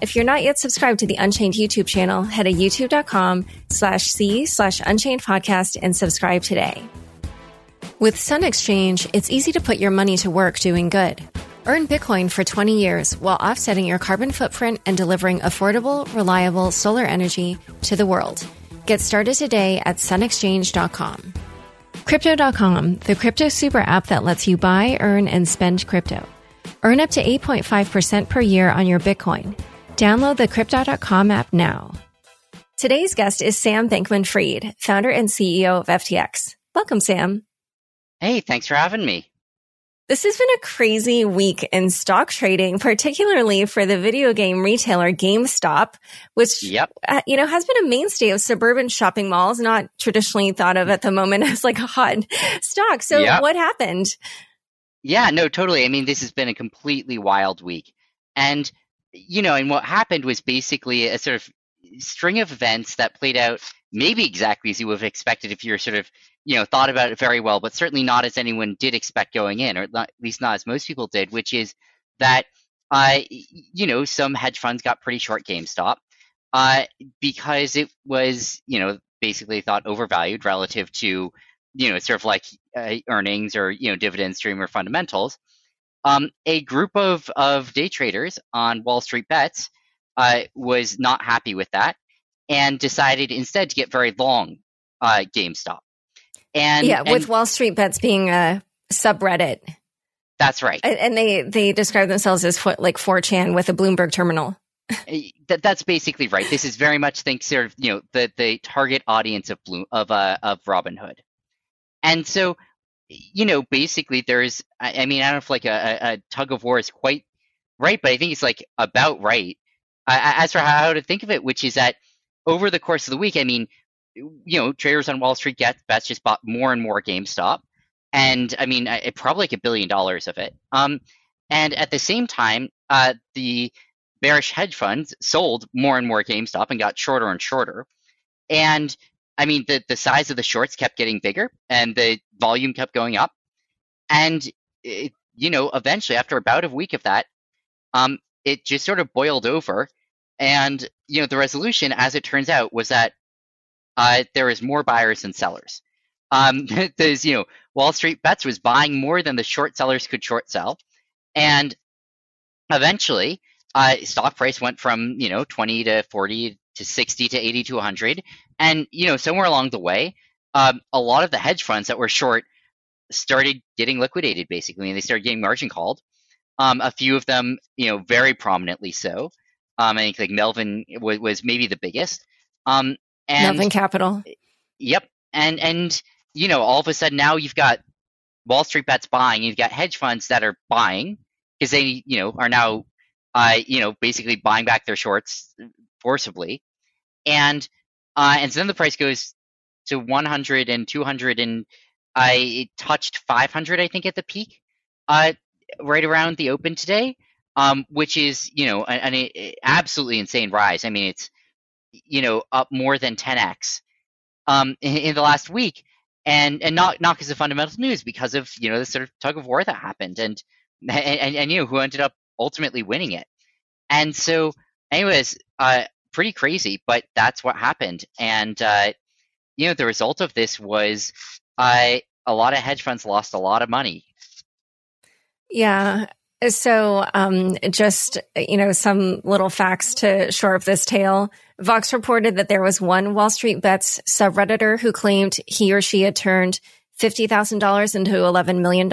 If you're not yet subscribed to the Unchained YouTube channel, head to youtube.com slash c slash unchained podcast and subscribe today. With Sun Exchange, it's easy to put your money to work doing good. Earn Bitcoin for 20 years while offsetting your carbon footprint and delivering affordable, reliable solar energy to the world. Get started today at sunexchange.com. Crypto.com, the crypto super app that lets you buy, earn, and spend crypto. Earn up to 8.5% per year on your Bitcoin. Download the Crypto.com app now. Today's guest is Sam Bankman Fried, founder and CEO of FTX. Welcome, Sam. Hey, thanks for having me. This has been a crazy week in stock trading, particularly for the video game retailer GameStop, which yep. uh, you know has been a mainstay of suburban shopping malls, not traditionally thought of at the moment as like a hot stock. So, yep. what happened? Yeah, no, totally. I mean, this has been a completely wild week, and you know, and what happened was basically a sort of string of events that played out maybe exactly as you would have expected if you're sort of you know thought about it very well, but certainly not as anyone did expect going in, or at least not as most people did, which is that uh, you know some hedge funds got pretty short GameStop uh, because it was you know basically thought overvalued relative to you know sort of like uh, earnings or you know dividend stream or fundamentals. Um, a group of of day traders on Wall Street bets uh, was not happy with that and decided instead to get very long uh, GameStop. And yeah, with and, Wall Street Bets being a subreddit. That's right. And they they describe themselves as like 4chan with a Bloomberg terminal. Eh, that, that's basically right. This is very much think sort of you know the the target audience of Bloom of uh of Robinhood, and so you know basically there's I, I mean I don't know if like a, a, tug of war is quite right, but I think it's like about right uh, as for how to think of it, which is that over the course of the week, I mean you know, traders on Wall Street get bets just bought more and more GameStop, and I mean, it, probably like a billion dollars of it. Um, and at the same time, uh, the bearish hedge funds sold more and more GameStop and got shorter and shorter. And I mean, the the size of the shorts kept getting bigger, and the volume kept going up. And it, you know, eventually, after about a week of that, um, it just sort of boiled over. And you know, the resolution, as it turns out, was that uh, there is more buyers than sellers. Um, there's, you know, Wall Street Bets was buying more than the short sellers could short sell, and eventually, uh, stock price went from you know 20 to 40 to 60 to 80 to 100, and you know somewhere along the way, um, a lot of the hedge funds that were short started getting liquidated basically, and they started getting margin called. Um, a few of them, you know, very prominently so. Um, I think like Melvin was, was maybe the biggest. Um, and Melvin Capital. Yep. And and you know, all of a sudden now you've got Wall Street bets buying, you've got hedge funds that are buying because they, you know, are now uh, you know, basically buying back their shorts forcibly. And uh, and so then the price goes to 100 and 200 and I touched 500 I think at the peak. Uh, right around the open today. Um, which is, you know, an, an absolutely insane rise. I mean, it's you know, up more than 10x um, in, in, the last week, and and not not because of fundamental news, because of you know the sort of tug of war that happened, and and, and, and you know who ended up ultimately winning it, and so, anyways, uh, pretty crazy, but that's what happened, and uh, you know the result of this was, uh, a lot of hedge funds lost a lot of money. Yeah, So, um, just, you know, some little facts to shore up this tale. Vox reported that there was one Wall Street Bets subredditor who claimed he or she had turned $50,000 into $11 million.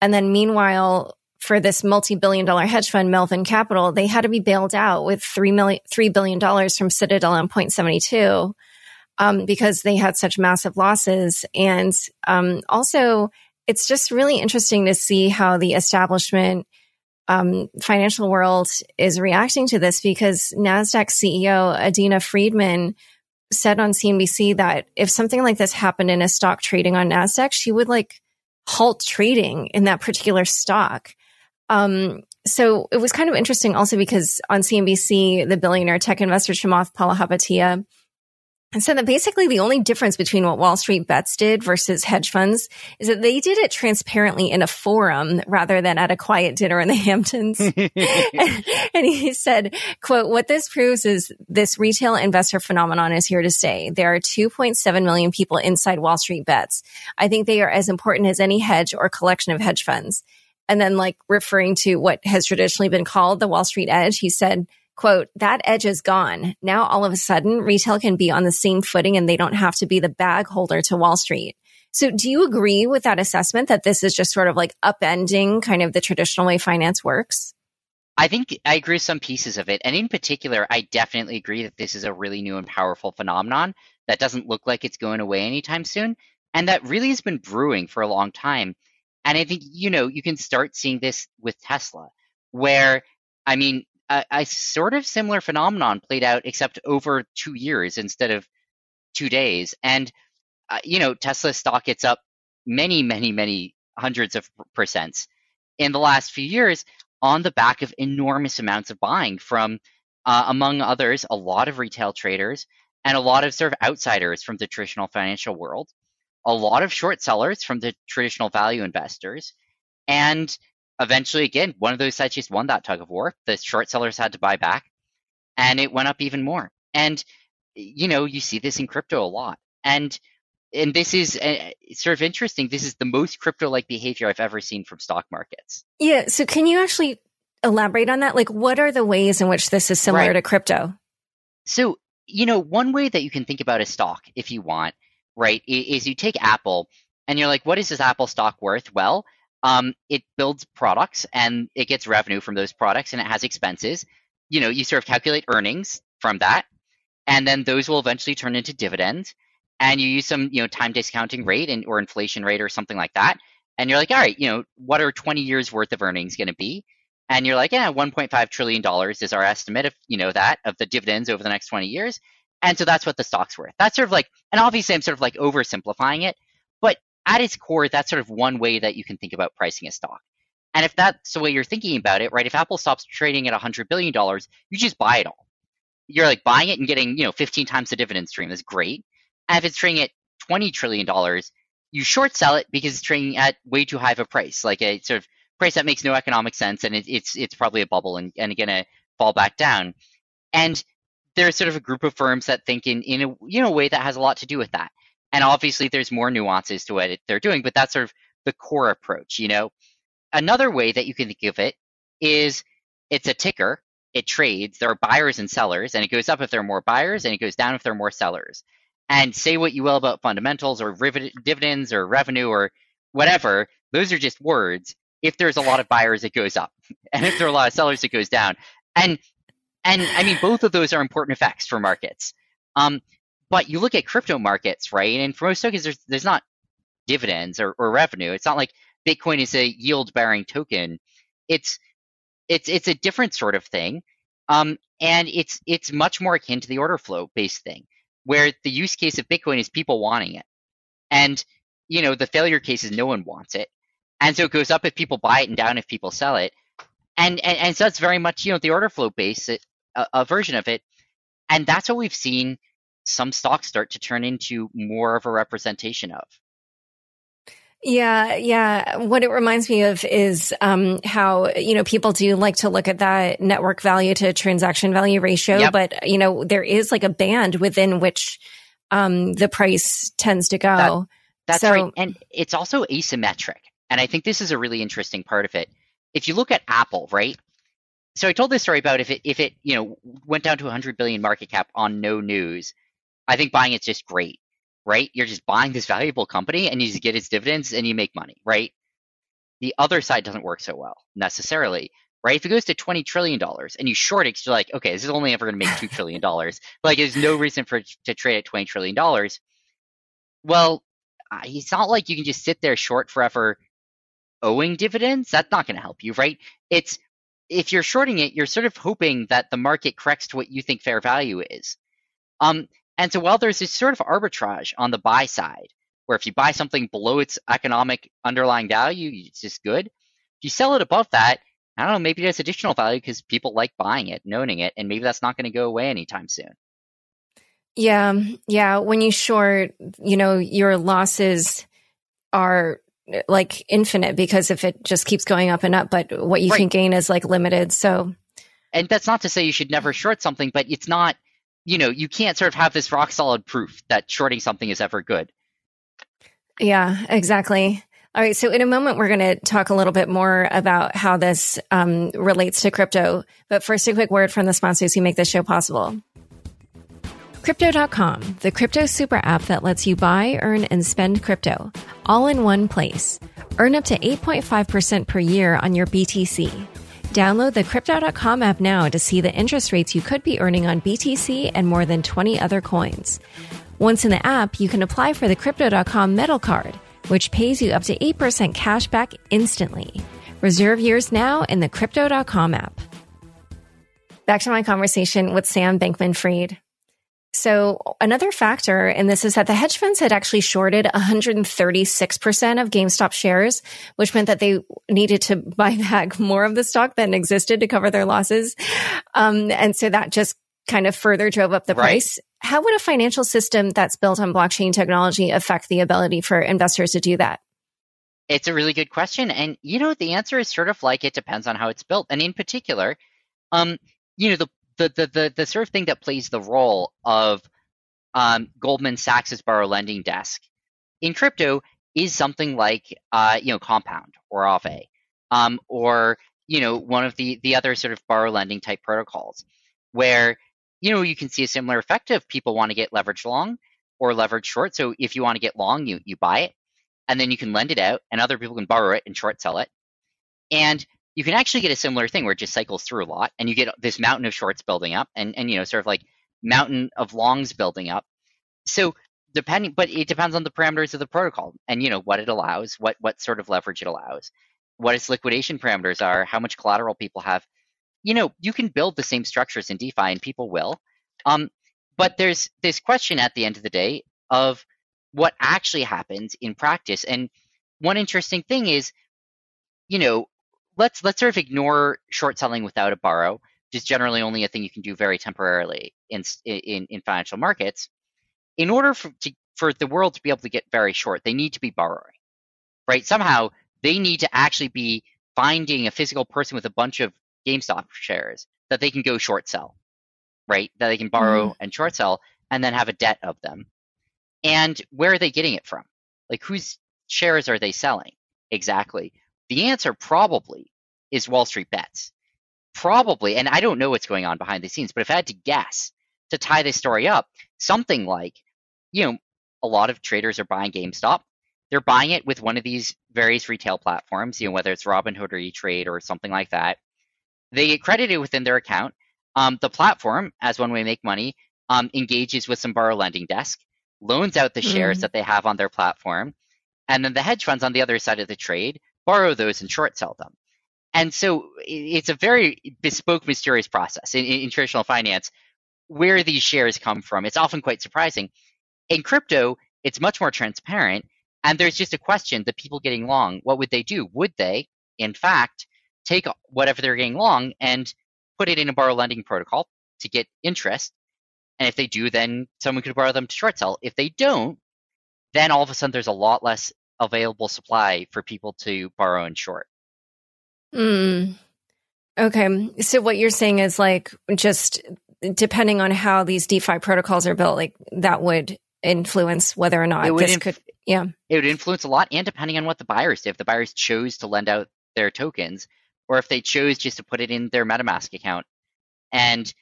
And then meanwhile, for this multi-billion dollar hedge fund, Melvin Capital, they had to be bailed out with $3 million, $3 billion from Citadel on Point72, um, because they had such massive losses. And, um, also it's just really interesting to see how the establishment, um, financial world is reacting to this because NASDAQ CEO Adena Friedman said on CNBC that if something like this happened in a stock trading on NASDAQ, she would like halt trading in that particular stock. Um, so it was kind of interesting also because on CNBC, the billionaire tech investor Chamath Palihapitiya said that basically the only difference between what Wall Street bets did versus hedge funds is that they did it transparently in a forum rather than at a quiet dinner in the Hamptons. and, and he said, quote, what this proves is this retail investor phenomenon is here to stay. There are 2.7 million people inside Wall Street bets. I think they are as important as any hedge or collection of hedge funds. And then like referring to what has traditionally been called the Wall Street edge, he said, quote, that edge is gone. Now all of a sudden retail can be on the same footing and they don't have to be the bag holder to Wall Street. So do you agree with that assessment that this is just sort of like upending kind of the traditional way finance works? I think I agree with some pieces of it. And in particular, I definitely agree that this is a really new and powerful phenomenon that doesn't look like it's going away anytime soon. And that really has been brewing for a long time. And I think, you know, you can start seeing this with Tesla, where, I mean, a, a sort of similar phenomenon played out, except over two years instead of two days. And, uh, you know, Tesla stock gets up many, many, many hundreds of percents in the last few years on the back of enormous amounts of buying from, uh, among others, a lot of retail traders and a lot of sort of outsiders from the traditional financial world a lot of short sellers from the traditional value investors. And eventually, again, one of those sides just won that tug of war. The short sellers had to buy back, and it went up even more. And you know, you see this in crypto a lot. And and this is uh, sort of interesting. This is the most crypto-like behavior I've ever seen from stock markets. Yeah. So, can you actually elaborate on that? Like, what are the ways in which this is similar right. to crypto? So, you know, one way that you can think about a stock, if you want, right, is you take Apple and you're like, what is this Apple stock worth? Well, um, it builds products and it gets revenue from those products and it has expenses. You know, you sort of calculate earnings from that, and then those will eventually turn into dividends. And you use some, you know, time discounting rate and or inflation rate or something like that. And you're like, all right, you know, what are 20 years worth of earnings going to be? And you're like, yeah, 1.5 trillion dollars is our estimate of, you know, that of the dividends over the next 20 years. And so that's what the stock's worth. That's sort of like, and obviously I'm sort of like oversimplifying it, but at its core, that's sort of one way that you can think about pricing a stock. And if that's the way you're thinking about it, right, if Apple stops trading at $100 billion, you just buy it all. You're like buying it and getting, you know, 15 times the dividend stream is great. And if it's trading at $20 trillion, you short sell it because it's trading at way too high of a price, like a sort of price that makes no economic sense and it, it's it's probably a bubble and, and going to fall back down. And there's sort of a group of firms that think in, in a you know way that has a lot to do with that. And obviously there's more nuances to what they're doing, but that's sort of the core approach, you know. Another way that you can think of it is it's a ticker, it trades, there are buyers and sellers, and it goes up if there are more buyers and it goes down if there are more sellers. And say what you will about fundamentals or dividends or revenue or whatever, those are just words. If there's a lot of buyers, it goes up. And if there are a lot of sellers, it goes down. And and I mean, both of those are important effects for markets. Um, but you look at crypto markets, right? And for most tokens, there's there's not dividends or, or revenue. It's not like Bitcoin is a yield bearing token. It's it's it's a different sort of thing. Um, and it's it's much more akin to the order flow based thing, where the use case of Bitcoin is people wanting it. And you know, the failure case is no one wants it. And so it goes up if people buy it and down if people sell it. And, and, and so that's very much, you know, the order flow based a, a version of it. And that's what we've seen some stocks start to turn into more of a representation of. Yeah, yeah. What it reminds me of is um, how you know people do like to look at that network value to transaction value ratio, yep. but you know there is like a band within which um, the price tends to go. That, that's so, right, and it's also asymmetric. And I think this is a really interesting part of it if you look at Apple, right? So I told this story about if it if it you know went down to 100 billion market cap on no news, I think buying it's just great, right? You're just buying this valuable company and you just get its dividends and you make money, right? The other side doesn't work so well necessarily, right? If it goes to 20 trillion dollars and you short it, you're like, okay, this is only ever going to make two trillion dollars. like, there's no reason for to trade at 20 trillion dollars. Well, it's not like you can just sit there short forever owing dividends. That's not going to help you, right? It's if you're shorting it, you're sort of hoping that the market corrects to what you think fair value is. Um, and so while there's this sort of arbitrage on the buy side, where if you buy something below its economic underlying value, it's just good. If you sell it above that, I don't know, maybe there's additional value because people like buying it and owning it, and maybe that's not going to go away anytime soon. Yeah, yeah. When you short, you know, your losses are like infinite because if it just keeps going up and up, but what you right. can gain is like limited. So, and that's not to say you should never short something, but it's not, you know, you can't sort of have this rock solid proof that shorting something is ever good. Yeah, exactly. All right. So in a moment, we're going to talk a little bit more about how this um, relates to crypto. But first, a quick word from the sponsors who make this show possible. Crypto.com, the crypto super app that lets you buy, earn, and spend crypto all in one place. Earn up to 8.5% per year on your BTC. Download the Crypto.com app now to see the interest rates you could be earning on BTC and more than 20 other coins. Once in the app, you can apply for the Crypto.com Metal Card, which pays you up to 8% cash back instantly. Reserve yours now in the Crypto.com app. Back to my conversation with Sam Bankman Fried. So another factor in this is that the hedge funds had actually shorted 136% of GameStop shares, which meant that they needed to buy back more of the stock than existed to cover their losses. Um, and so that just kind of further drove up the right. price. How would a financial system that's built on blockchain technology affect the ability for investors to do that? It's a really good question. And, you know, the answer is sort of like it depends on how it's built. And in particular, um, you know, the the, the the the sort of thing that plays the role of um, Goldman Sachs's borrow lending desk in crypto is something like uh, you know Compound or Aave, um, or you know one of the the other sort of borrow lending type protocols, where you know you can see a similar effect if people want to get leverage long or leverage short. So if you want to get long, you you buy it, and then you can lend it out, and other people can borrow it and short sell it. And you can actually get a similar thing where it just cycles through a lot and you get this mountain of shorts building up and, and you know, sort of like mountain of longs building up. So depending, but it depends on the parameters of the protocol and, you know, what it allows, what, what sort of leverage it allows, what its liquidation parameters are, how much collateral people have. You know, you can build the same structures in DeFi and people will. Um, but there's this question at the end of the day of what actually happens in practice. And one interesting thing is, you know, let's let's sort of ignore short selling without a borrow, which is generally only a thing you can do very temporarily in in, in financial markets. In order for to, for the world to be able to get very short, they need to be borrowing, right? Somehow they need to actually be finding a physical person with a bunch of GameStop shares that they can go short sell, right? That they can borrow mm. and short sell and then have a debt of them. And where are they getting it from? Like whose shares are they selling? Exactly. The answer probably is Wall Street bets. Probably, and I don't know what's going on behind the scenes, but if I had to guess to tie this story up, something like, you know, a lot of traders are buying GameStop. They're buying it with one of these various retail platforms, you know, whether it's Robinhood or E-Trade or something like that. They get credited within their account. Um, the platform, as one way to make money, um, engages with some borrow lending desk, loans out the shares mm-hmm. that they have on their platform, and then the hedge funds on the other side of the trade borrow those and short sell them. And so it's a very bespoke, mysterious process in, in, traditional finance where these shares come from. It's often quite surprising. In crypto, it's much more transparent. And there's just a question the people getting long, what would they do? Would they, in fact, take whatever they're getting long and put it in a borrow lending protocol to get interest? And if they do, then someone could borrow them to short sell. If they don't, then all of a sudden there's a lot less available supply for people to borrow and short. Mm. Okay. So what you're saying is like just depending on how these DeFi protocols are built, like that would influence whether or not this inf- could yeah. It would influence a lot and depending on what the buyers did. If the buyers chose to lend out their tokens or if they chose just to put it in their MetaMask account. And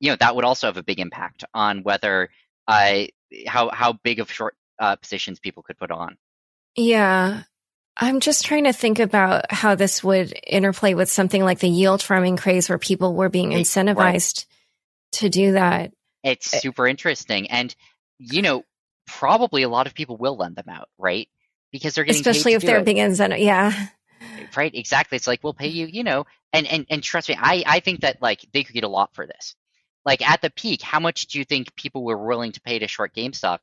you know that would also have a big impact on whether uh, how how big of short uh, positions people could put on. Yeah. I'm just trying to think about how this would interplay with something like the yield farming craze where people were being incentivized right. to do that. It's eh super interesting. And, you know, probably a lot of people will lend them out, right? Because they're getting especially if they're it. being incentivized. Yeah. Right. Exactly. It's like, we'll pay you, you know, and, and, and trust me, I, I think that like they could get a lot for this. Like at the peak, how much do you think people were willing to pay to short GameStop?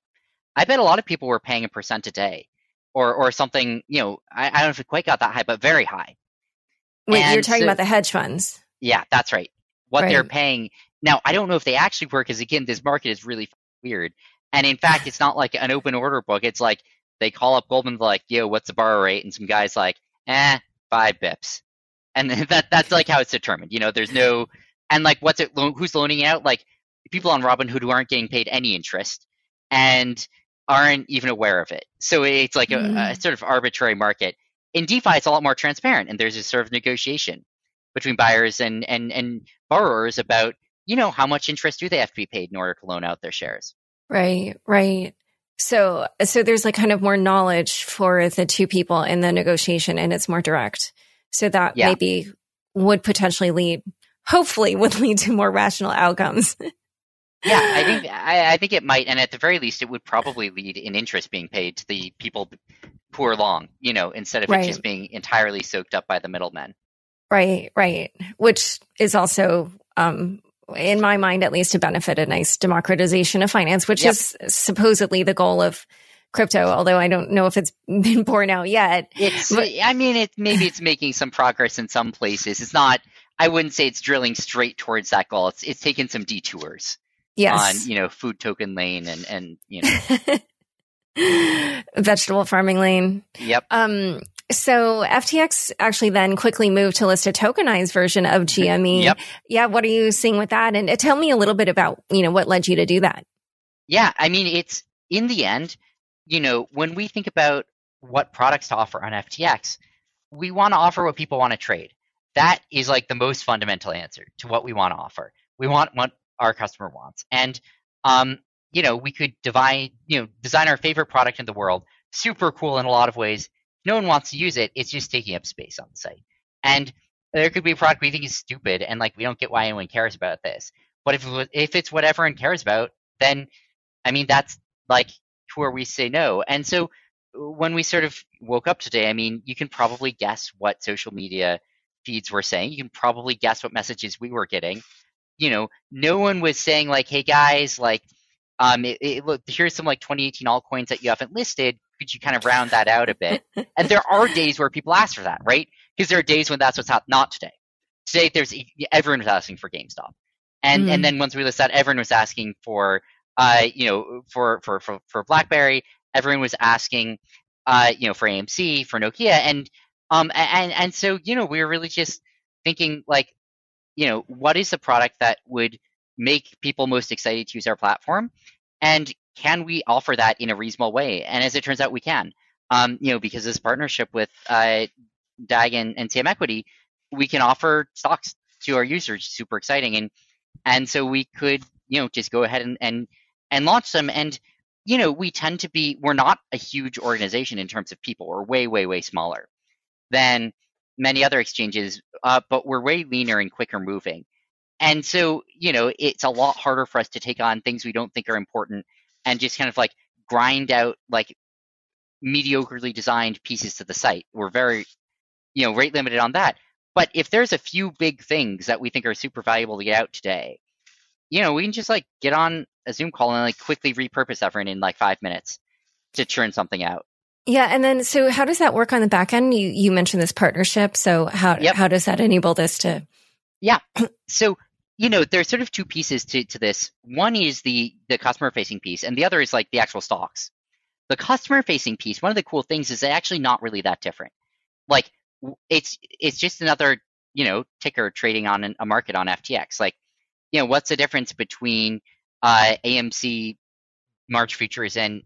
I bet a lot of people were paying a percent a day or or something. You know, I, I don't know if it quite got that high, but very high. Wait, and you're talking so, about the hedge funds? Yeah, that's right. What right. they're paying now, I don't know if they actually work, because again, this market is really weird. And in fact, it's not like an open order book. It's like they call up Goldman, like, "Yo, what's the borrow rate?" And some guys like, "Eh, five bips," and that that's like how it's determined. You know, there's no and like what's it? Who's loaning out? Like people on Robinhood who aren't getting paid any interest and aren't even aware of it. So it's like mm. a, a, mm. sort of arbitrary market. In DeFi, it's a lot more transparent, and there's a sort of negotiation between buyers and and and borrowers about you know how much interest do they have to be paid in order to loan out their shares. Right, right. So so there's like kind of more knowledge for the two people in the negotiation, and it's more direct. So that yeah. maybe would potentially lead, hopefully, would lead to more rational outcomes. Yeah, I think I, I, think it might, and at the very least, it would probably lead in interest being paid to the people who are long, you know, instead of right. it just being entirely soaked up by the middlemen. Right, right. Which is also, um, in my mind, at least, to benefit a nice democratization of finance, which yep. is supposedly the goal of crypto. Although I don't know if it's been borne out yet. It's, but, I mean, it maybe it's making some progress in some places. It's not. I wouldn't say it's drilling straight towards that goal. It's it's taken some detours yes. on you know food token lane and and you know vegetable farming lane. Yep. Um. So FTX actually then quickly moved to list a tokenized version of GME. Yep. Yeah. What are you seeing with that? And uh, tell me a little bit about you know what led you to do that. Yeah. I mean, it's in the end, you know, when we think about what products to offer on FTX, we want to offer what people want to trade. That is like the most fundamental answer to what we want to offer. We want what our customer wants. And um, you know, we could divide, you know, design our favorite product in the world, super cool in a lot of ways. No one wants to use it. It's just taking up space on the site. And there could be a product we think is stupid and like we don't get why anyone cares about this. But if if it's what everyone cares about, then I mean that's like where we say no. And so when we sort of woke up today, I mean, you can probably guess what social media feeds were saying. You can probably guess what messages we were getting you know, no one was saying like, "Hey guys, like, um, it, it, look, here's some like 2018 altcoins that you haven't listed. Could you kind of round that out a bit?" and there are days where people ask for that, right? Because there are days when that's what's happening. Not today. Today, there's everyone was asking for GameStop, and mm. and then once we list that, everyone was asking for, uh, you know, for for for for BlackBerry. Everyone was asking, uh, you know, for AMC, for Nokia, and um, and and so you know, we were really just thinking like you know, what is the product that would make people most excited to use our platform? And can we offer that in a reasonable way? And as it turns out, we can. Um, you know, because this partnership with uh, DAG and, and CM Equity, we can offer stocks to our users. Super exciting, and and so we could, you know, just go ahead and and and launch them. And you know, we tend to be we're not a huge organization in terms of people. We're way, way, way smaller than many other exchanges, uh, but we're way leaner and quicker moving. And so, you know, it's a lot harder for us to take on things we don't think are important and just kind of like grind out like mediocrely designed pieces to the site. We're very, you know, rate limited on that. But if there's a few big things that we think are super valuable to get out today, you know, we can just like get on a Zoom call and like quickly repurpose everything in like five minutes to churn something out. Yeah, and then so how does that work on the back end? You you mentioned this partnership, so how yep. how does that enable this to? Yeah, so you know there's sort of two pieces to to this. One is the the customer facing piece, and the other is like the actual stocks. The customer facing piece, one of the cool things is actually not really that different. Like it's it's just another you know ticker trading on a market on FTX. Like you know what's the difference between uh, AMC March futures and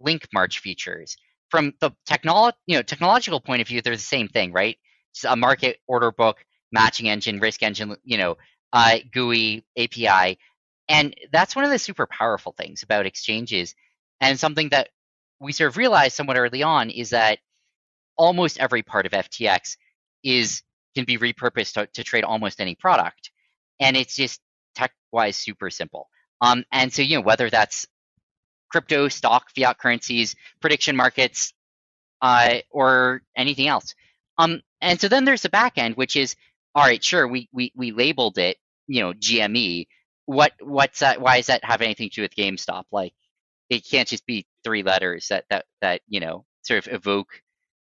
Link March futures? From the technolo- you know technological point of view, they're the same thing, right? It's a market order book, matching engine, risk engine, you know, uh, GUI, API. And that's one of the super powerful things about exchanges. And something that we sort of realized somewhat early on is that almost every part of FTX is can be repurposed to, to trade almost any product. And it's just tech wise super simple. Um, and so, you know, whether that's crypto, stock, fiat currencies, prediction markets, uh, or anything else. Um, and so then there's the back end, which is all right. Sure, we we we labeled it, you know, GME. What what's that? Why does that have anything to do with GameStop? Like, it can't just be three letters that that that you know sort of evoke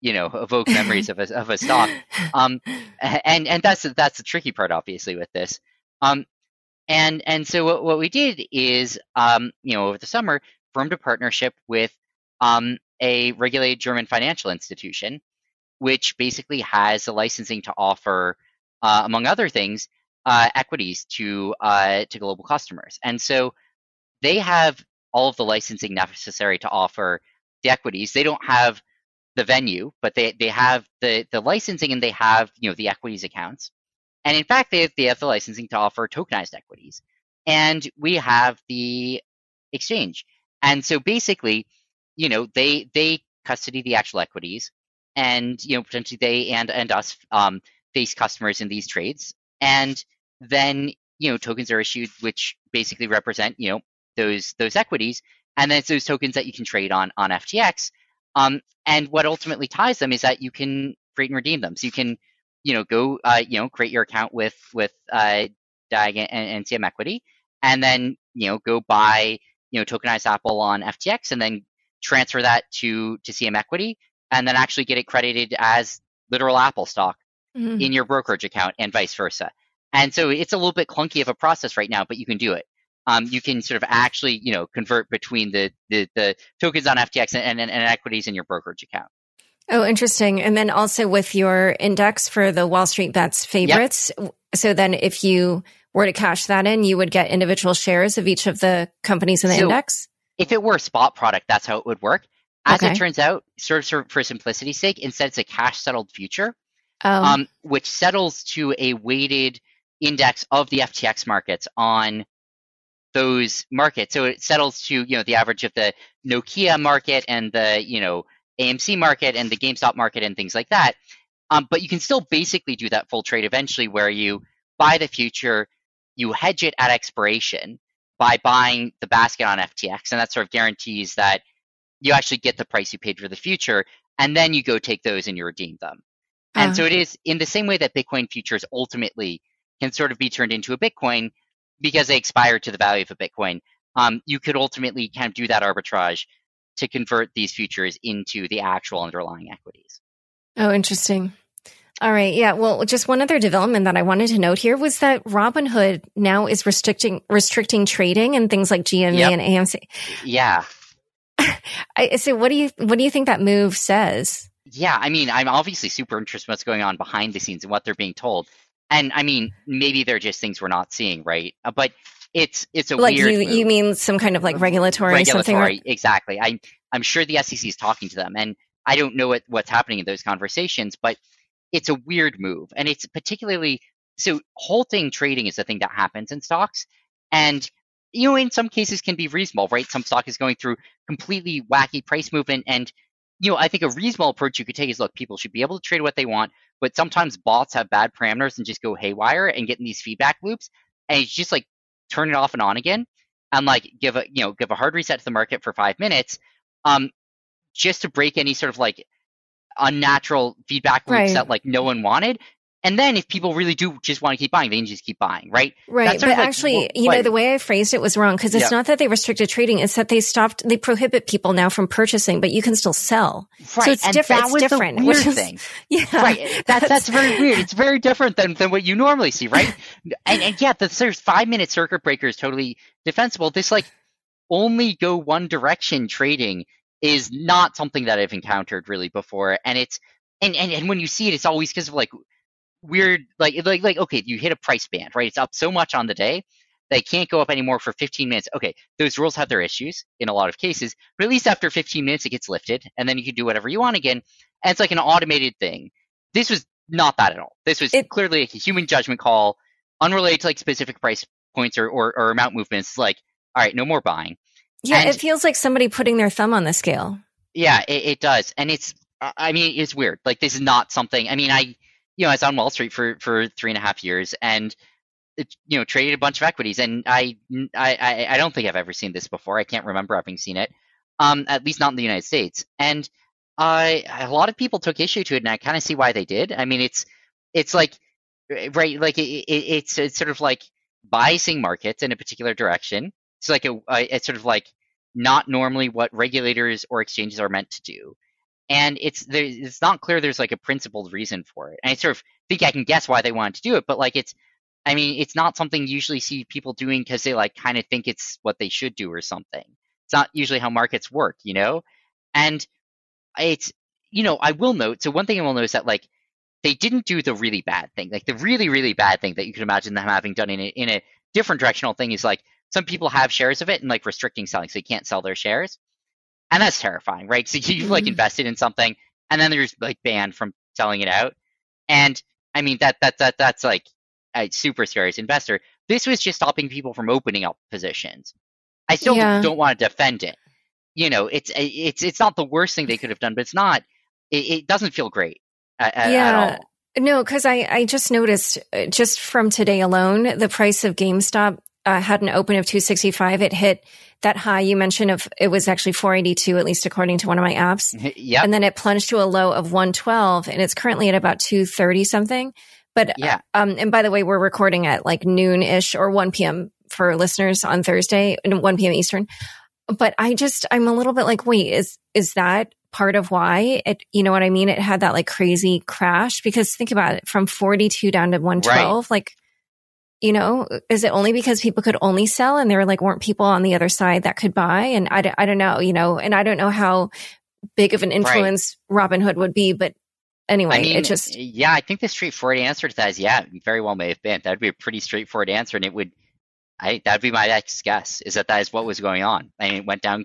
you know evoke memories of a of a stock. Um, and and that's that's the tricky part, obviously, with this. Um, and and so what, what we did is um, you know over the summer formed a partnership with um, a regulated German financial institution, which basically has the licensing to offer, uh, among other things, uh, equities to uh, to global customers. And so they have all of the licensing necessary to offer the equities. They don't have the venue, but they, they have the, the licensing and they have you know the equities accounts. And in fact, they they have the licensing to offer tokenized equities. And we have the exchange. And so basically, you know, they they custody the actual equities, and you know, potentially they and and us um, face customers in these trades, and then you know, tokens are issued which basically represent you know those those equities, and then it's those tokens that you can trade on on FTX. Um, and what ultimately ties them is that you can create and redeem them. So you can, you know, go, uh, you know, create your account with with uh, DAG and, and CM Equity, and then you know go buy you know tokenized Apple on FTX, and then transfer that to to CM Equity, and then actually get it credited as literal Apple stock mm-hmm. in your brokerage account, and vice versa. And so it's a little bit clunky of a process right now, but you can do it um, you can sort of actually, you know, convert between the the, the tokens on FTX and, and, and equities in your brokerage account. Oh, interesting. And then also with your index for the Wall Street Bets favorites. Yep. So then if you were to cash that in, you would get individual shares of each of the companies in the so index? If it were a spot product, that's how it would work. As okay. it turns out, sort of for simplicity's sake, instead it's a cash settled future, oh. um, which settles to a weighted index of the FTX markets on those markets. So it settles to, you know, the average of the Nokia market and the, you know, AMC market and the GameStop market and things like that. Um, but you can still basically do that full trade eventually where you buy the future, you hedge it at expiration by buying the basket on FTX. And that sort of guarantees that you actually get the price you paid for the future. And then you go take those and you redeem them. Uh-huh. And so it is in the same way that Bitcoin futures ultimately can sort of be turned into a Bitcoin because they expire to the value of a Bitcoin, um, you could ultimately kind of do that arbitrage to convert these futures into the actual underlying equities. Oh, interesting. All right. Yeah. Well, just one other development that I wanted to note here was that Robinhood now is restricting restricting trading and things like GME yep. and AMC. Yeah. I, so what do you what do you think that move says? Yeah, I mean, I'm obviously super interested in what's going on behind the scenes and what they're being told and I mean, maybe they're just things we're not seeing, right? But it's it's a like weird. you move. you mean some kind of like regulatory, regulatory something? Exactly. I I'm sure the SEC is talking to them, and I don't know what what's happening in those conversations, but it's a weird move, and it's particularly so halting trading is the thing that happens in stocks, and you know in some cases can be reasonable, right? Some stock is going through completely wacky price movement, and you know I think a reasonable approach you could take is look, people should be able to trade what they want but sometimes bots have bad parameters and just go haywire and get in these feedback loops. And it's just like turn it off and on again and like give a you know give a hard reset to the market for five minutes, um, just to break any sort of like unnatural feedback loops right. that like no one wanted. And then if people really do just want to keep buying, they can just keep buying, right? Right. But like, actually, well, you know, the way I phrased it was wrong because it's not that they restricted trading. It's that they stopped, they prohibit people now from purchasing, but you can still sell. Right. So it's and different. That it's different. The weird thing. Yeah. Right. That, that's, that's very weird. It's very different than, than what you normally see, right? and, and yeah, the there's five minute circuit breaker is totally defensible. This like only go one direction trading is not something that I've encountered really before. And it's, and, and, and when you see it, it's always because of like weird like like like okay you hit a price band right it's up so much on the day they can't go up anymore for 15 minutes okay those rules have their issues in a lot of cases but at least after 15 minutes it gets lifted and then you can do whatever you want again and it's like an automated thing this was not that at all. This was It- clearly a human judgment call, unrelated to like specific price points or, or, or amount movements. It's Like, all right, no more buying. Yeah, And- it feels like somebody putting their thumb on the scale. Yeah, it, it does, and it's. I- mean, it's weird. Like, this is not something. I mean, I, you know, I was on Wall Street for for three and a half years, and it, you know, traded a bunch of equities, and I, I, I, I don't think I've ever seen this before. I can't remember having seen it, um, at least not in the United States. And I, a lot of people took issue to it, and I kind of see why they did. I mean, it's, it's like, right, like it, it, it's, it's sort of like biasing markets in a particular direction. It's like a, it's sort of like not normally what regulators or exchanges are meant to do. And it's there, it's not clear there's like a principled reason for it. And I sort of think I can guess why they wanted to do it, but like it's I mean, it's not something you usually see people doing because they like kind of think it's what they should do or something. It's not usually how markets work, you know? And it's you know, I will note, so one thing I will note is that like they didn't do the really bad thing. Like the really, really bad thing that you could imagine them having done in a, in a different directional thing is like some people have shares of it and like restricting selling, so they can't sell their shares, and that's terrifying, right? So you've like Mhm. invested in something, and then they're like banned from selling it out, and I mean that that that that's like a super scary investor. This was just stopping people from opening up positions. I still Yeah. don't want to defend it. You know, it's it's it's not the worst thing they could have done, but it's not. It, it doesn't feel great at, at- at all. No, because I, I just noticed uh, just from today alone, the price of GameStop uh, had an open of 265. It hit that high you mentioned of it was actually 482, at least according to one of my apps. yep. And then it plunged to a low of 112 and it's currently at about 230 something. But, Yeah. um, and by the way, we're recording at like noon ish or 1 p.m. for listeners on Thursday, 1 p.m. Eastern. But I just, I'm a little bit like, wait, is, is that part of why it, you know what I mean? It had that like crazy crash because think about it from 42 down to 112. Like, you know, is it only because people could only sell and there like weren't people on the other side that could buy? And I, don't- I don't know, you know, and I don't know how big of an influence Robinhood would be, but anyway, I mean, it just, yeah, I think the straightforward answer to that is yeah, very well may have been. That'd be a pretty straightforward answer, and it would, I that'd be my next guess is that that is what was going on. I mean, it went down.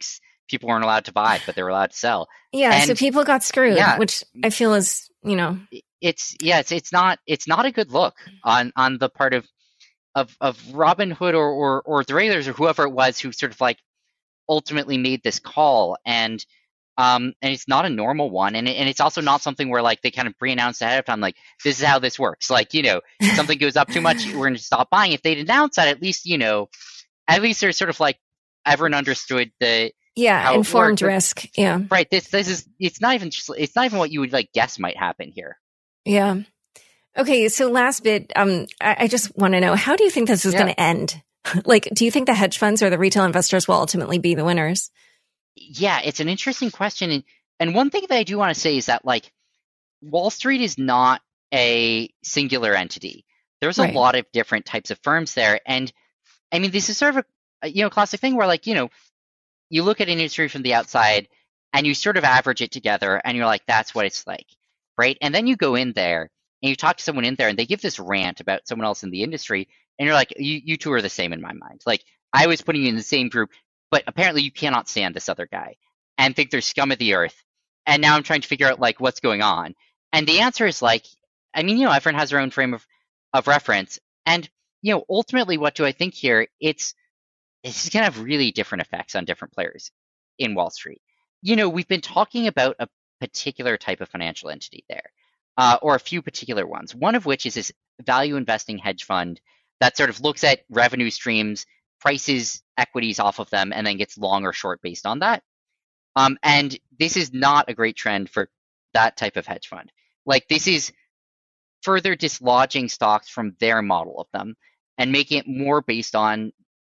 People weren't allowed to buy, but they were allowed to sell. yeah, so people got screwed, yeah. which I feel is, you know, It's yeah, it's it's not it's not a good look on on the part of of of Robinhood or or or the regulators or whoever it was who sort of like ultimately made this call. And um and it's not a normal one. And it, and it's also not something where like they kind of pre-announced ahead of time like this is how this works. Like you know if something goes up too much we're going to stop buying. If they'd announced that at least you know at least there's sort of like everyone understood the yeah, informed risk. Yeah. right. This this is it's not even just it's not even what you would like guess might happen here. Yeah. Okay. So last bit, um, I, I just want to know, how do you think this is Yeah. going to end? like, do you think the hedge funds or the retail investors will ultimately be the winners? yeah, it's an interesting question. And, and one thing that I do want to say is that like Wall Street is not a singular entity. There's a Right. lot of different types of firms there. And I mean, this is sort of a, a, you know, classic thing where like, you know, you look at an industry from the outside and you sort of average it together and you're like, that's what it's like. Right. And then you go in there and you talk to someone in there and they give this rant about someone else in the industry and you're like, you, you two are the same in my mind. Like I was putting you in the same group, but apparently you cannot stand this other guy and think they're scum of the earth. And now I'm trying to figure out like what's going on. And the answer is like, I mean, you know, everyone has their own frame of, of reference. And, you know, ultimately what do I think here? It's it's gonna have really different effects on different players in Wall Street. You know, we've been talking about a particular type of financial entity there, uh, or a few particular ones. One of which is this value investing hedge fund that sort of looks at revenue streams, prices equities off of them, and then gets long or short based on that. Um, and this is not a great trend for that type of hedge fund. Like this is further dislodging stocks from their model of them and making it more based on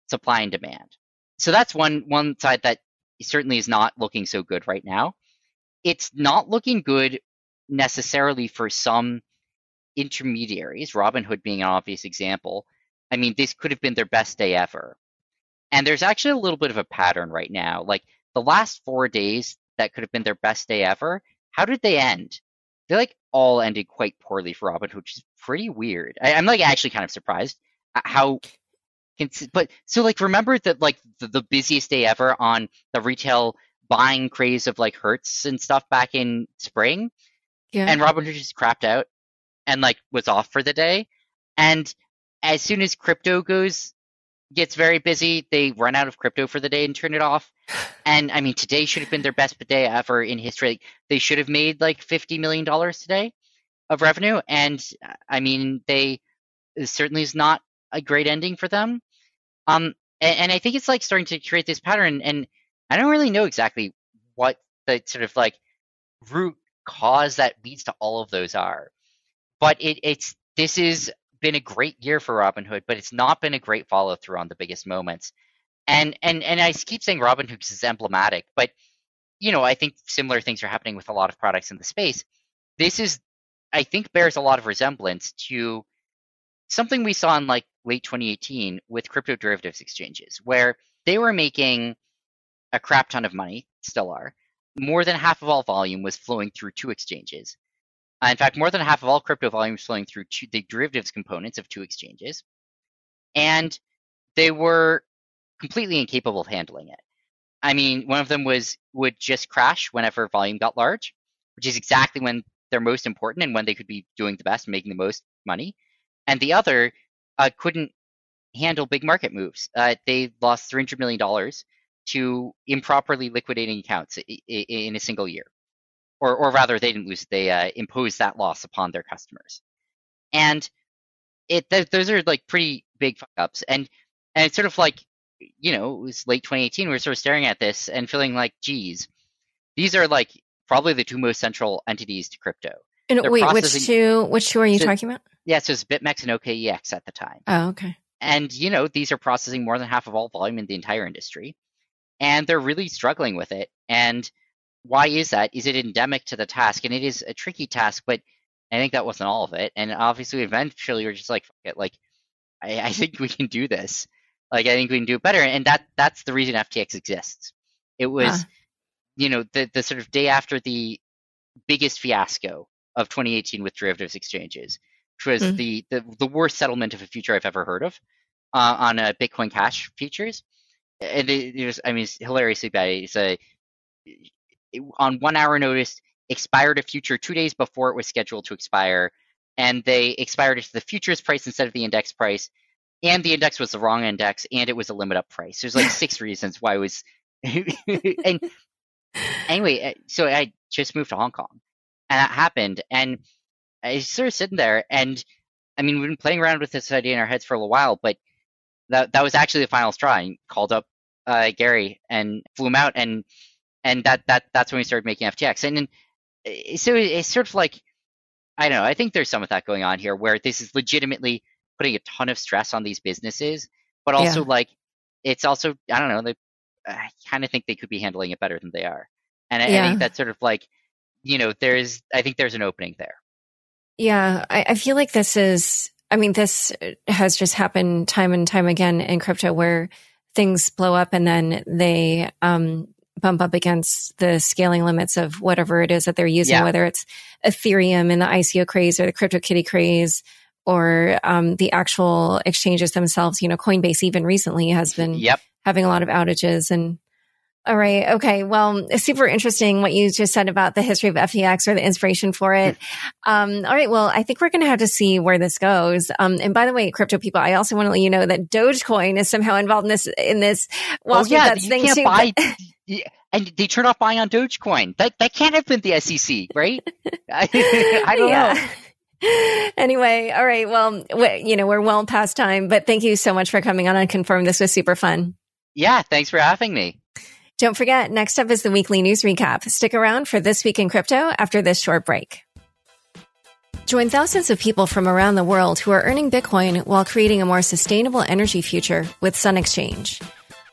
supply and demand. So that's one one side that certainly is not looking so good right now. It's not looking good necessarily for some intermediaries, Robinhood being an obvious example. I mean, this could have been their best day ever. And there's actually a little bit of a pattern right now. Like the last four days that could have been their best day ever, how did they end? They like all ended quite poorly for Robinhood, which is pretty weird. I, I'm like actually kind of surprised how but so like remember that like the, the busiest day ever on the retail buying craze of like Hertz and stuff back in spring Yeah. and Robinhood just crapped out and like was off for the day. And as soon as crypto goes gets very busy, they run out of crypto for the day and turn it off. And I mean, today should have been their best day ever in history. They should have made like fifty million dollars today of revenue, and I mean, they certainly is not a great ending for them. Um, and, and I think it's like starting to create this pattern, and I don't really know exactly what the sort of like root cause that leads to all of those are. But it, it's this has been a great year for Robinhood, but it's not been a great follow through on the biggest moments. And and and I keep saying Robinhood is emblematic, but you know I think similar things are happening with a lot of products in the space. This is I think bears a lot of resemblance to something we saw in like late 2018 with crypto derivatives exchanges, where they were making a crap ton of money, still are. More than half of all volume was flowing through two exchanges. Uh, in fact, more than half of all crypto volume was flowing through two, the derivatives components of two exchanges. And they were completely incapable of handling it. I mean, one of them was would just crash whenever volume got large, which is exactly when they're most important and when they could be doing the best, and making the most money. And the other uh, couldn't handle big market moves. Uh, they lost $300 million to improperly liquidating accounts in a single year. Or, or rather, they didn't lose, they uh, imposed that loss upon their customers. And it th- those are like pretty big fuck ups. And, and it's sort of like, you know, it was late 2018, we are sort of staring at this and feeling like, geez, these are like probably the two most central entities to crypto. And They're wait, which two? Which two are you so, talking about? Yeah, so it's BitMEX and OKEX at the time. Oh, okay. And you know, these are processing more than half of all volume in the entire industry, and they're really struggling with it. And why is that? Is it endemic to the task? And it is a tricky task, but I think that wasn't all of it. And obviously, eventually, we're just like, it, like, I, I think we can do this. Like, I think we can do it better. And that that's the reason FTX exists. It was. Huh you know, the, the sort of day after the biggest fiasco of 2018 with derivatives exchanges, which was mm-hmm. the, the, the worst settlement of a future I've ever heard of uh, on a Bitcoin Cash futures. And it, it, was, I mean, it's hilariously bad. It's a it, on one hour notice expired a future two days before it was scheduled to expire, and they expired it to the futures price instead of the index price. And the index was the wrong index, and it was a limit up price. There's like six reasons why it was, and anyway, uh, so I just moved to Hong Kong, and that happened, and I was sort of sitting there, and I mean, we've been playing around with this idea in our heads for a little while, but that that was actually the final straw. I called up uh, Gary and flew him out, and and that that that's when we started making FTX, and then, uh, so it's sort of like I don't know. I think there's some of that going on here, where this is legitimately putting a ton of stress on these businesses, but also yeah. like it's also I don't know. The I kind of think they could be handling it better than they are. And I, yeah. I think that's sort of like, you know, there's, I think there's an opening there. Yeah. I, I feel like this is, I mean, this has just happened time and time again in crypto where things blow up and then they, um, bump up against the scaling limits of whatever it is that they're using, yeah. whether it's Ethereum and the ICO craze or the CryptoKitty craze or um, the actual exchanges themselves. You know, Coinbase even recently has been yep having a lot of outages and all right. Okay. Well, super interesting what you just said about the history of FTX or the inspiration for it. Um, all right. Well, I think we're going to have to see where this goes. Um, and by the way, crypto people, I also want to let you know that Dogecoin is somehow involved in this, in this Wall oh, Street yeah, you thing can't too. Buy, and they turn off buying on Dogecoin. That, that can't have been the SEC, right? I, I don't yeah. know anyway, all right. Well, you know, we're well past time, but thank you so much for coming on Unconfirmed. This was super fun. Yeah, thanks for having me. Don't forget, next up is the weekly news recap. Stick around for This Week in Crypto after this short break. Join thousands of people from around the world who are earning Bitcoin while creating a more sustainable energy future with Sun Exchange.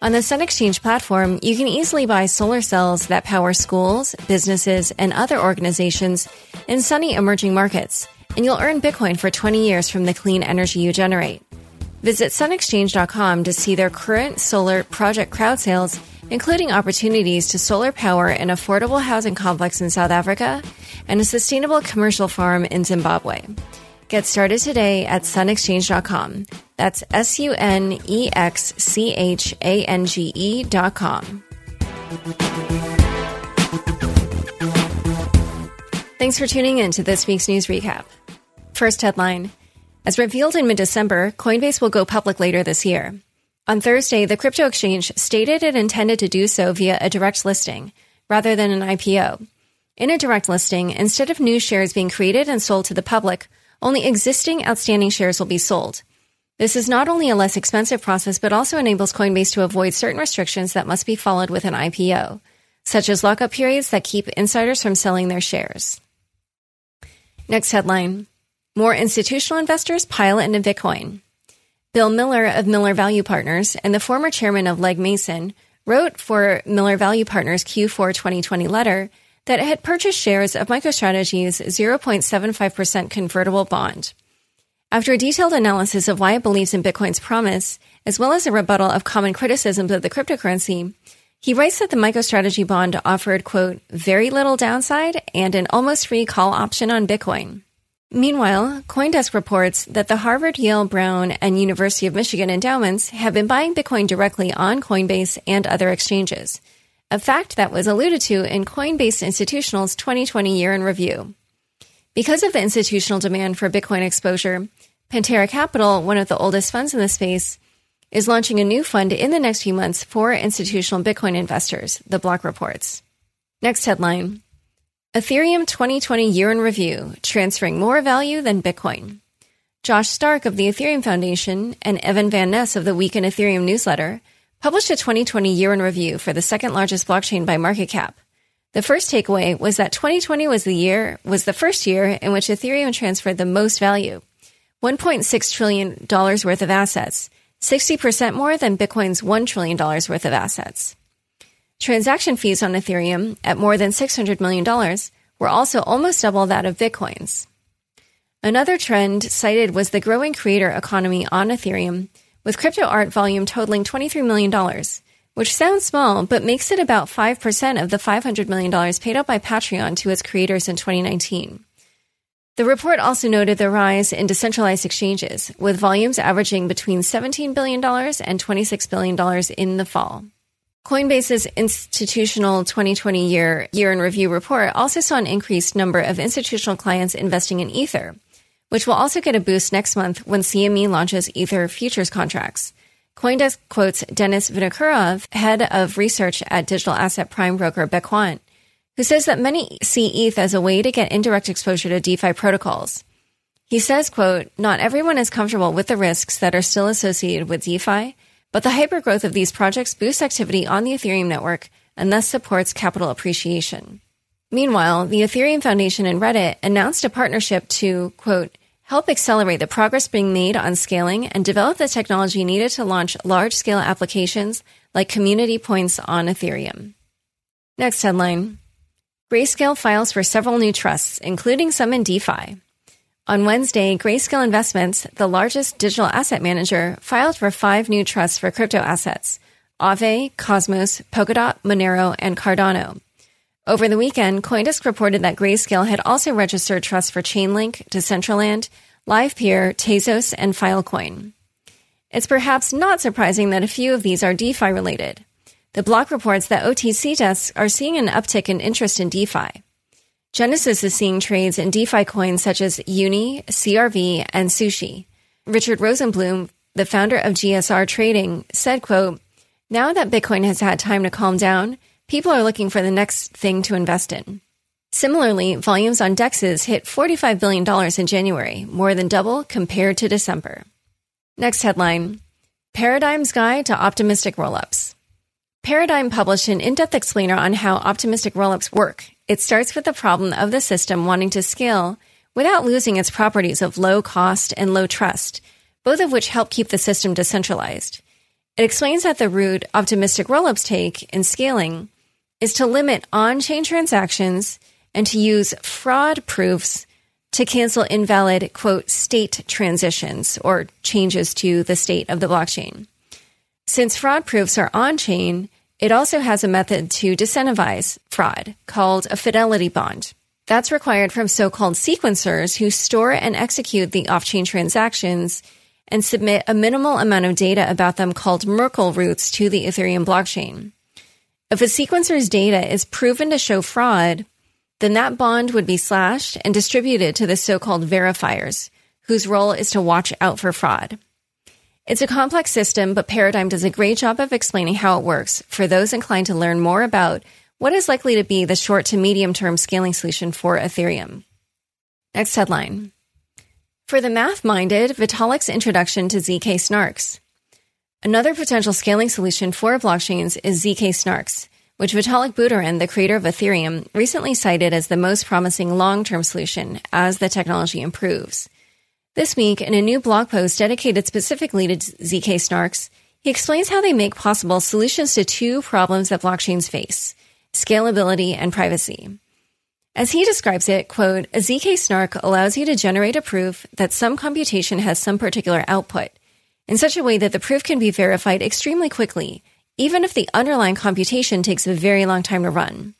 On the Sun Exchange platform, you can easily buy solar cells that power schools, businesses, and other organizations in sunny emerging markets, and you'll earn Bitcoin for 20 years from the clean energy you generate. Visit sunexchange.com to see their current solar project crowd sales, including opportunities to solar power an affordable housing complex in South Africa and a sustainable commercial farm in Zimbabwe. Get started today at sunexchange.com. That's S U N E X C H A N G E.com. Thanks for tuning in to this week's news recap. First headline As revealed in mid December, Coinbase will go public later this year. On Thursday, the crypto exchange stated it intended to do so via a direct listing rather than an IPO. In a direct listing, instead of new shares being created and sold to the public, only existing outstanding shares will be sold. This is not only a less expensive process, but also enables Coinbase to avoid certain restrictions that must be followed with an IPO, such as lockup periods that keep insiders from selling their shares. Next headline More institutional investors pile into Bitcoin. Bill Miller of Miller Value Partners and the former chairman of Legg Mason wrote for Miller Value Partners Q4 2020 letter that it had purchased shares of MicroStrategy's 0.75% convertible bond. After a detailed analysis of why it believes in Bitcoin's promise, as well as a rebuttal of common criticisms of the cryptocurrency, he writes that the MicroStrategy bond offered, quote, very little downside and an almost free call option on Bitcoin. Meanwhile, Coindesk reports that the Harvard, Yale, Brown, and University of Michigan endowments have been buying Bitcoin directly on Coinbase and other exchanges, a fact that was alluded to in Coinbase Institutional's 2020 year in review. Because of the institutional demand for Bitcoin exposure, Pantera Capital, one of the oldest funds in the space, is launching a new fund in the next few months for institutional Bitcoin investors, the block reports. Next headline Ethereum 2020 Year in Review Transferring More Value Than Bitcoin. Josh Stark of the Ethereum Foundation and Evan Van Ness of the Week in Ethereum newsletter published a 2020 year in review for the second largest blockchain by market cap. The first takeaway was that 2020 was the year was the first year in which Ethereum transferred the most value, $1.6 trillion worth of assets, 60% more than Bitcoin's $1 trillion worth of assets. Transaction fees on Ethereum, at more than $600 million, were also almost double that of Bitcoin's. Another trend cited was the growing creator economy on Ethereum, with crypto art volume totaling $23 million, which sounds small, but makes it about 5% of the $500 million paid out by Patreon to its creators in 2019. The report also noted the rise in decentralized exchanges, with volumes averaging between $17 billion and $26 billion in the fall. Coinbase's institutional 2020 year year in review report also saw an increased number of institutional clients investing in Ether, which will also get a boost next month when CME launches Ether futures contracts. Coindesk quotes Denis Vinokourov, head of research at digital asset prime broker Bequant, who says that many see ETH as a way to get indirect exposure to DeFi protocols. He says, quote, not everyone is comfortable with the risks that are still associated with DeFi, but the hypergrowth of these projects boosts activity on the Ethereum network and thus supports capital appreciation. Meanwhile, the Ethereum Foundation and Reddit announced a partnership to, quote, help accelerate the progress being made on scaling and develop the technology needed to launch large scale applications like community points on Ethereum. Next headline Grayscale files for several new trusts, including some in DeFi. On Wednesday, Grayscale Investments, the largest digital asset manager, filed for five new trusts for crypto assets Aave, Cosmos, Polkadot, Monero, and Cardano. Over the weekend, Coindesk reported that Grayscale had also registered trusts for Chainlink, Decentraland, LivePeer, Tezos, and Filecoin. It's perhaps not surprising that a few of these are DeFi related. The block reports that OTC desks are seeing an uptick in interest in DeFi. Genesis is seeing trades in DeFi coins such as Uni, CRV, and Sushi. Richard Rosenblum, the founder of GSR Trading, said, quote, Now that Bitcoin has had time to calm down, people are looking for the next thing to invest in. Similarly, volumes on DEXs hit $45 billion in January, more than double compared to December. Next headline Paradigm's Guide to Optimistic Rollups. Paradigm published an in depth explainer on how optimistic rollups work. It starts with the problem of the system wanting to scale without losing its properties of low cost and low trust, both of which help keep the system decentralized. It explains that the route optimistic rollups take in scaling is to limit on chain transactions and to use fraud proofs to cancel invalid, quote, state transitions or changes to the state of the blockchain. Since fraud proofs are on chain, it also has a method to disincentivize fraud called a fidelity bond. That's required from so called sequencers who store and execute the off chain transactions and submit a minimal amount of data about them called Merkle roots to the Ethereum blockchain. If a sequencer's data is proven to show fraud, then that bond would be slashed and distributed to the so-called verifiers, whose role is to watch out for fraud. It's a complex system, but Paradigm does a great job of explaining how it works for those inclined to learn more about what is likely to be the short to medium term scaling solution for Ethereum. Next headline. For the math minded, Vitalik's introduction to ZK snarks. Another potential scaling solution for blockchains is ZK snarks, which Vitalik Buterin, the creator of Ethereum, recently cited as the most promising long term solution as the technology improves. This week, in a new blog post dedicated specifically to ZK snarks, he explains how they make possible solutions to two problems that blockchains face scalability and privacy. As he describes it, quote, a ZK snark allows you to generate a proof that some computation has some particular output in such a way that the proof can be verified extremely quickly, even if the underlying computation takes a very long time to run.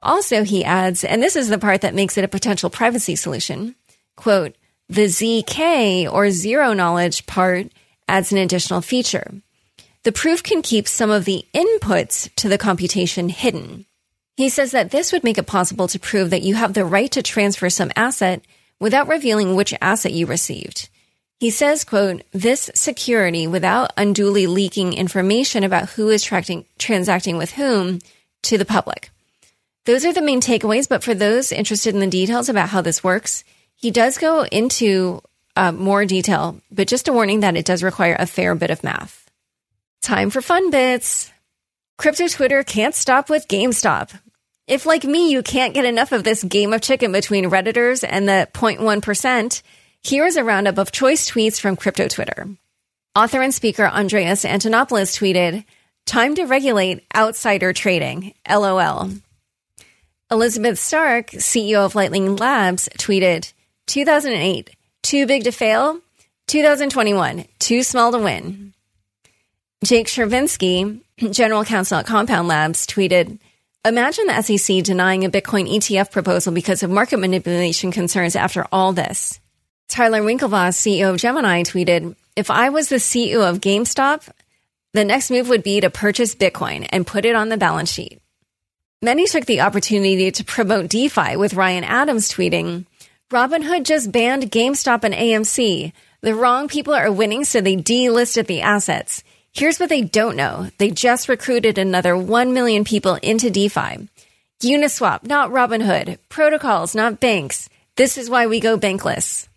Also, he adds, and this is the part that makes it a potential privacy solution, quote, the ZK or zero knowledge part adds an additional feature. The proof can keep some of the inputs to the computation hidden. He says that this would make it possible to prove that you have the right to transfer some asset without revealing which asset you received. He says, quote, this security without unduly leaking information about who is transacting with whom to the public. Those are the main takeaways, but for those interested in the details about how this works, he does go into uh, more detail, but just a warning that it does require a fair bit of math. Time for fun bits. Crypto Twitter can't stop with GameStop. If, like me, you can't get enough of this game of chicken between Redditors and the 0.1%, here is a roundup of choice tweets from Crypto Twitter. Author and speaker Andreas Antonopoulos tweeted, Time to regulate outsider trading. LOL. Elizabeth Stark, CEO of Lightning Labs, tweeted, 2008, too big to fail. 2021, too small to win. Jake Chervinsky, general counsel at Compound Labs, tweeted, Imagine the SEC denying a Bitcoin ETF proposal because of market manipulation concerns after all this. Tyler Winklevoss, CEO of Gemini, tweeted, If I was the CEO of GameStop, the next move would be to purchase Bitcoin and put it on the balance sheet. Many took the opportunity to promote DeFi with Ryan Adams tweeting, Robinhood just banned GameStop and AMC. The wrong people are winning, so they delisted the assets. Here's what they don't know. They just recruited another 1 million people into DeFi. Uniswap, not Robinhood. Protocols, not banks. This is why we go bankless.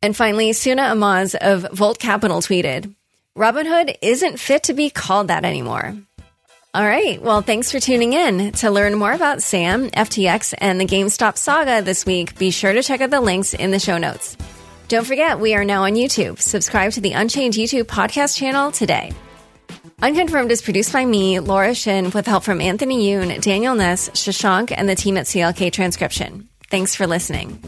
And finally, Soona Amhaz of Volt Capital tweeted, Robinhood isn't fit to be called that anymore. All right. Well, thanks for tuning in. To learn more about Sam, FTX, and the GameStop saga this week, be sure to check out the links in the show notes. Don't forget, we are now on YouTube. Subscribe to the Unchained YouTube podcast channel today. Unconfirmed is produced by me, Laura Shin, with help from Anthony Yoon, Daniel Nuss, Shashank, and the team at CLK Transcription. Thanks for listening.